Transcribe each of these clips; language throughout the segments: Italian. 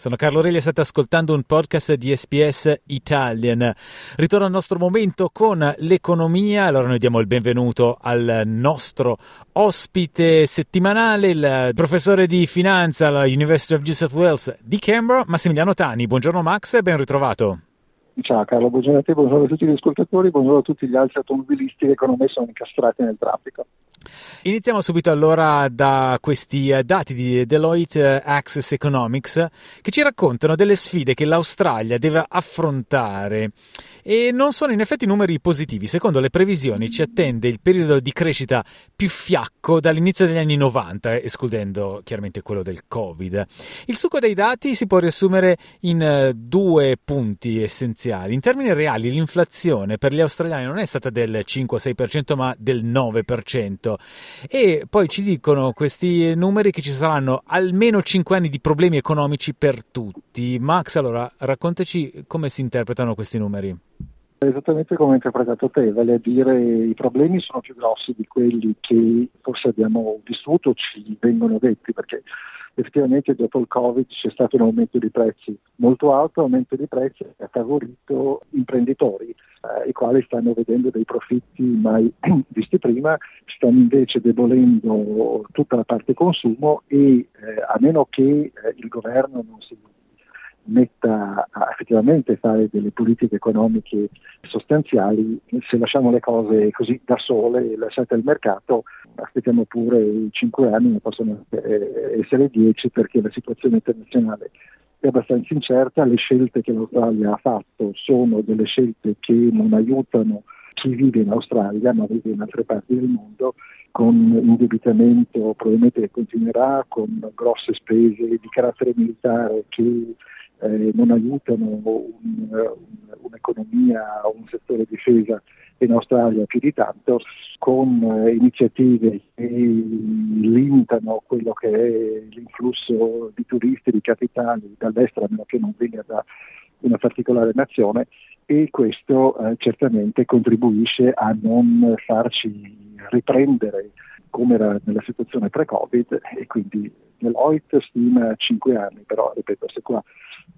Sono Carlo Relli e state ascoltando un podcast di SPS Italian. Ritorno al nostro momento con l'economia. Allora noi diamo il benvenuto al nostro ospite settimanale, il professore di finanza alla University of New South Wales di Canberra, Massimiliano Tani. Buongiorno Max e ben ritrovato. Ciao Carlo, buongiorno a te, buongiorno a tutti gli ascoltatori, buongiorno a tutti gli altri automobilisti che con me sono incastrati nel traffico. Iniziamo subito allora da questi eh, dati di Deloitte eh, Access Economics che ci raccontano delle sfide che l'Australia deve affrontare e non sono in effetti numeri positivi. Secondo le previsioni ci attende il periodo di crescita più fiacco dall'inizio degli anni 90, escludendo chiaramente quello del Covid. Il succo dei dati si può riassumere in eh, due punti essenziali. In termini reali l'inflazione per gli australiani non è stata del 5-6% ma del 9% tutto. E poi ci dicono questi numeri che ci saranno almeno 5 anni di problemi economici per tutti. Max, allora raccontaci come si interpretano questi numeri. Esattamente come hai interpretato te, vale a dire i problemi sono più grossi di quelli che forse abbiamo vissuto, ci vengono detti, perché effettivamente dopo il Covid c'è stato un aumento di prezzi molto alto, aumento di prezzi che ha favorito imprenditori, eh, i quali stanno vedendo dei profitti mai visti prima, stanno invece debolendo tutta la parte consumo e eh, a meno che eh, il governo non si metta a effettivamente fare delle politiche economiche sostanziali, se lasciamo le cose così da sole e lasciate al mercato, aspettiamo pure i cinque anni, ne possono essere dieci perché la situazione internazionale è abbastanza incerta, le scelte che l'Australia ha fatto sono delle scelte che non aiutano chi vive in Australia ma vive in altre parti del mondo con indebitamento probabilmente continuerà, con grosse spese di carattere militare che eh, non aiutano un, un, un'economia o un settore difesa in Australia più di tanto, con eh, iniziative che limitano quello che è l'influsso di turisti, di capitali dall'estero, a meno che non venga da una particolare nazione e questo eh, certamente contribuisce a non farci riprendere come era nella situazione pre-Covid e quindi Deloitte stima 5 anni, però ripeto, se qua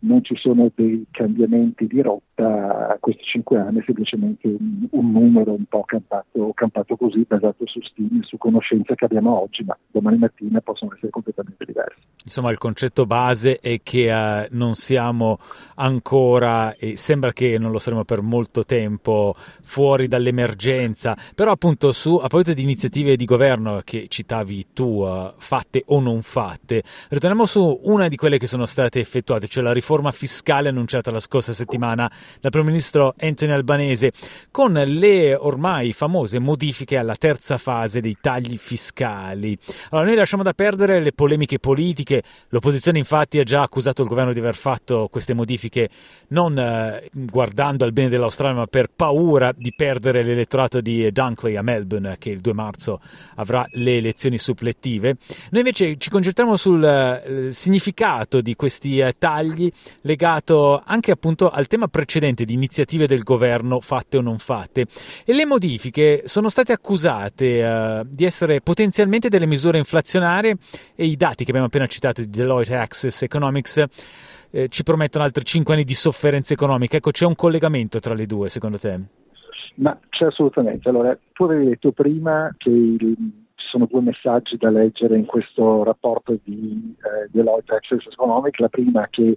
non ci sono dei cambiamenti di rotta, questi cinque anni è semplicemente un, un numero un po' campato, campato, così, basato su stime su conoscenze che abbiamo oggi, ma domani mattina possono essere completamente diversi. Insomma, il concetto base è che uh, non siamo ancora, e sembra che non lo saremo per molto tempo, fuori dall'emergenza, però appunto su, a proposito di iniziative di governo che citavi tu, uh, fatte o non fatte, ritorniamo su una di quelle che sono state effettuate, cioè la riforma fiscale annunciata la scorsa settimana dal Primo Ministro Anthony Albanese, con le ormai famose modifiche alla terza fase dei tagli fiscali. Allora, noi lasciamo da perdere le polemiche politiche, l'opposizione infatti ha già accusato il governo di aver fatto queste modifiche non eh, guardando al bene dell'Australia, ma per paura di perdere l'elettorato di Dunkley a Melbourne, che il 2 marzo avrà le elezioni supplettive. Noi invece ci concentriamo sul eh, significato di questi eh, tagli legato anche appunto al tema precedente di iniziative del governo fatte o non fatte e le modifiche sono state accusate uh, di essere potenzialmente delle misure inflazionarie e i dati che abbiamo appena citato di Deloitte Access Economics eh, ci promettono altri 5 anni di sofferenza economica. Ecco, c'è un collegamento tra le due secondo te? Ma c'è assolutamente. Allora, tu avevi detto prima che il, sono due messaggi da leggere in questo rapporto di eh, Deloitte Access Economic. La prima che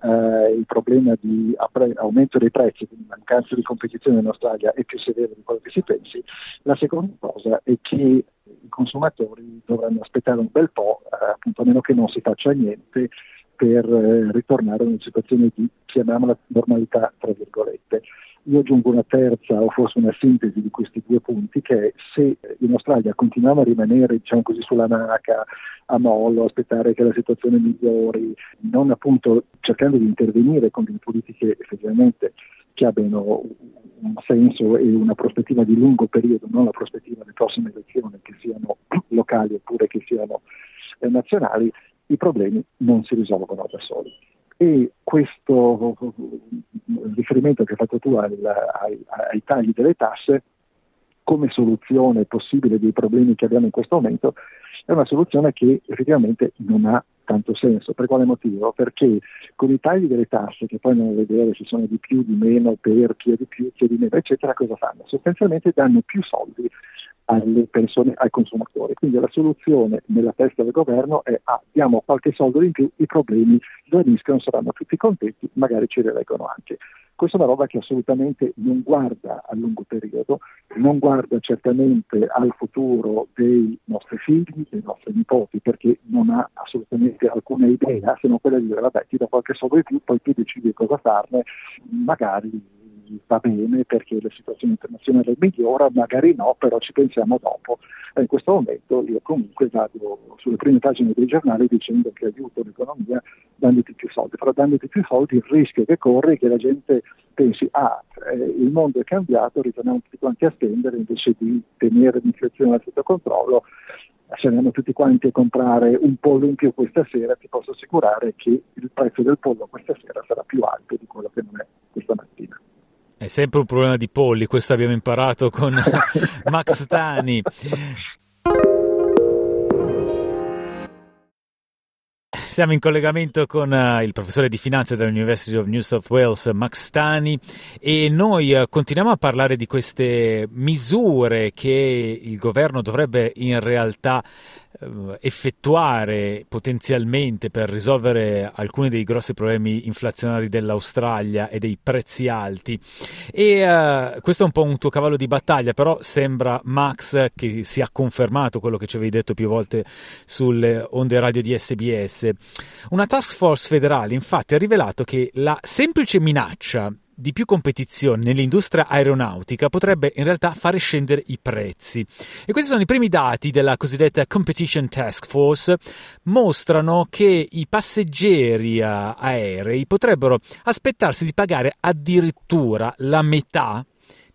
eh, il problema di aumento dei prezzi, quindi mancanza di competizione in Australia è più severo di quello che si pensi. La seconda cosa è che i consumatori dovranno aspettare un bel po', eh, appunto a meno che non si faccia niente, per eh, ritornare a una situazione di, chiamiamola, normalità, tra virgolette. Io aggiungo una terza o forse una sintesi di questi due punti che è se in Australia continuiamo a rimanere diciamo così, sulla naca, a mollo, aspettare che la situazione migliori, non appunto cercando di intervenire con delle politiche effettivamente che abbiano un senso e una prospettiva di lungo periodo, non la prospettiva delle prossime elezioni che siano locali oppure che siano eh, nazionali, i problemi non si risolvono da soli. e questo riferimento che hai fatto tu al, ai, ai tagli delle tasse come soluzione possibile dei problemi che abbiamo in questo momento è una soluzione che effettivamente non ha tanto senso. Per quale motivo? Perché con i tagli delle tasse, che poi andiamo a vedere se sono di più, di meno, per chi è di più, chi è di meno, eccetera, cosa fanno? Sostanzialmente danno più soldi alle persone, ai consumatori. Quindi la soluzione nella testa del governo è ah, diamo qualche soldo in più, i problemi svaniscono, saranno tutti contenti, magari ci rileggono anche. Questa è una roba che assolutamente non guarda a lungo periodo, non guarda certamente al futuro dei nostri figli, dei nostri nipoti, perché non ha assolutamente alcuna idea se non quella di dire vabbè ti do qualche soldo in più, poi tu decidi cosa farne, magari va bene perché la situazione internazionale migliora, magari no, però ci pensiamo dopo. E in questo momento io comunque vado sulle prime pagine dei giornali dicendo che aiuto l'economia dandoti più soldi, però dandoti più soldi il rischio che corre è che la gente pensi ah eh, il mondo è cambiato, ritorniamo tutti quanti a spendere invece di tenere l'inflazione sotto controllo se andiamo tutti quanti a comprare un pollo in più questa sera, ti posso assicurare che il prezzo del pollo questa sera sarà più alto di quello che non è questa mattina. È sempre un problema di polli, questo abbiamo imparato con Max Tani. Siamo in collegamento con uh, il professore di finanza dell'University of New South Wales, Max Tani, e noi uh, continuiamo a parlare di queste misure che il governo dovrebbe in realtà eh, effettuare potenzialmente per risolvere alcuni dei grossi problemi inflazionari dell'Australia e dei prezzi alti. E uh, questo è un po' un tuo cavallo di battaglia, però sembra Max che sia confermato quello che ci avevi detto più volte sulle onde radio di SBS. Una task force federale infatti ha rivelato che la semplice minaccia di più competizione nell'industria aeronautica potrebbe in realtà fare scendere i prezzi. E questi sono i primi dati della cosiddetta Competition Task Force, mostrano che i passeggeri eh, aerei potrebbero aspettarsi di pagare addirittura la metà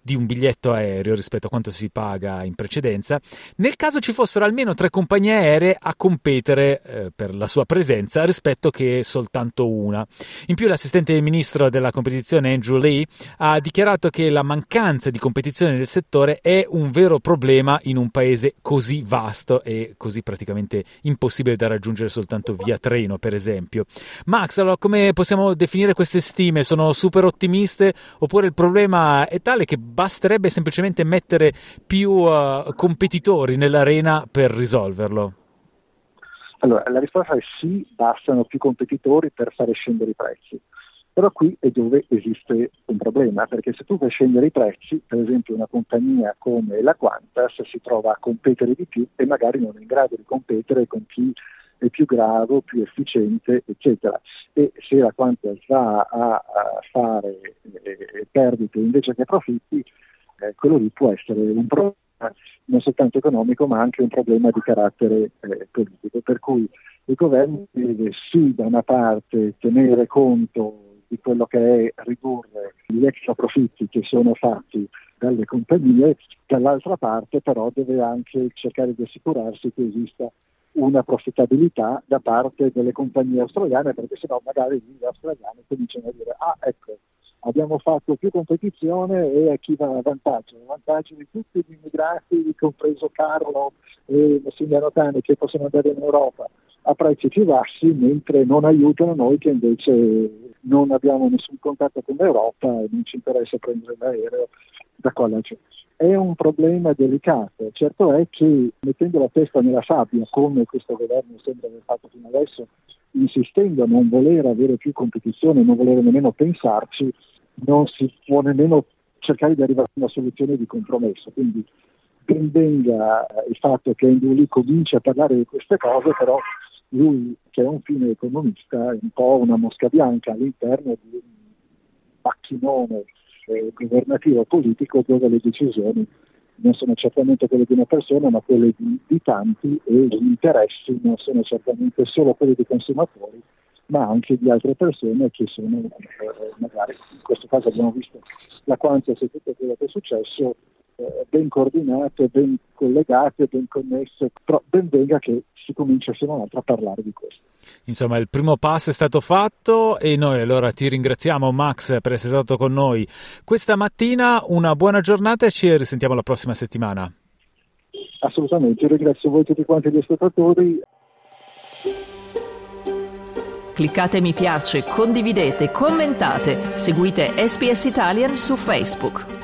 di un biglietto aereo rispetto a quanto si paga in precedenza, nel caso ci fossero almeno tre compagnie aeree a competere eh, per la sua presenza rispetto che soltanto una. In più l'assistente ministro della competizione Andrew Lee ha dichiarato che la mancanza di competizione nel settore è un vero problema in un paese così vasto e così praticamente impossibile da raggiungere soltanto via treno, per esempio. Max, allora come possiamo definire queste stime? Sono super ottimiste oppure il problema è tale che basterebbe semplicemente mettere più uh, competitori nell'arena per risolverlo? Allora, la risposta è sì, bastano più competitori per fare scendere i prezzi. Però qui è dove esiste un problema, perché se tu fai scendere i prezzi, per esempio una compagnia come la Qantas si trova a competere di più e magari non è in grado di competere con chi è più grave, più efficiente, eccetera. E se la Qantas va a, fare eh, perdite invece che profitti, eh, quello lì può essere un problema non soltanto economico ma anche un problema di carattere eh, politico. Per cui il governo deve sì da una parte tenere conto di quello che è ridurre gli extra profitti che sono fatti dalle compagnie, dall'altra parte però deve anche cercare di assicurarsi che esista una profittabilità da parte delle compagnie australiane, perché sennò magari gli australiani cominciano a dire ah ecco, abbiamo fatto più competizione e a chi va a vantaggio? A vantaggio di tutti gli immigrati, compreso Carlo e Massimiliano Tani, che possono andare in Europa a prezzi più bassi, mentre non aiutano noi che invece non abbiamo nessun contatto con l'Europa e non ci interessa prendere l'aereo da qua laggiù è un problema delicato. Certo è che mettendo la testa nella sabbia, come questo governo sembra aver fatto fino adesso, insistendo a non voler avere più competizione, non voler nemmeno pensarci, non si può nemmeno cercare di arrivare a una soluzione di compromesso. Quindi ben venga il fatto che Lee cominci a parlare di queste cose, però lui che è un fine economista è un po' una mosca bianca all'interno di un macchinone eh, governativo politico dove le decisioni non sono certamente quelle di una persona ma quelle di, di tanti e gli interessi non sono certamente solo quelli dei consumatori ma anche di altre persone che sono eh, magari in questo caso abbiamo visto la Qantas e tutto quello che è successo eh, ben coordinate, ben collegate, ben connesse, però ben venga che si comincia se a parlare di questo. Insomma, il primo passo è stato fatto e noi allora ti ringraziamo Max per essere stato con noi questa mattina. Una buona giornata e ci risentiamo la prossima settimana. Assolutamente, ringrazio voi tutti quanti gli ascoltatori. Cliccate mi piace, condividete, commentate, seguite SPS Italian su Facebook.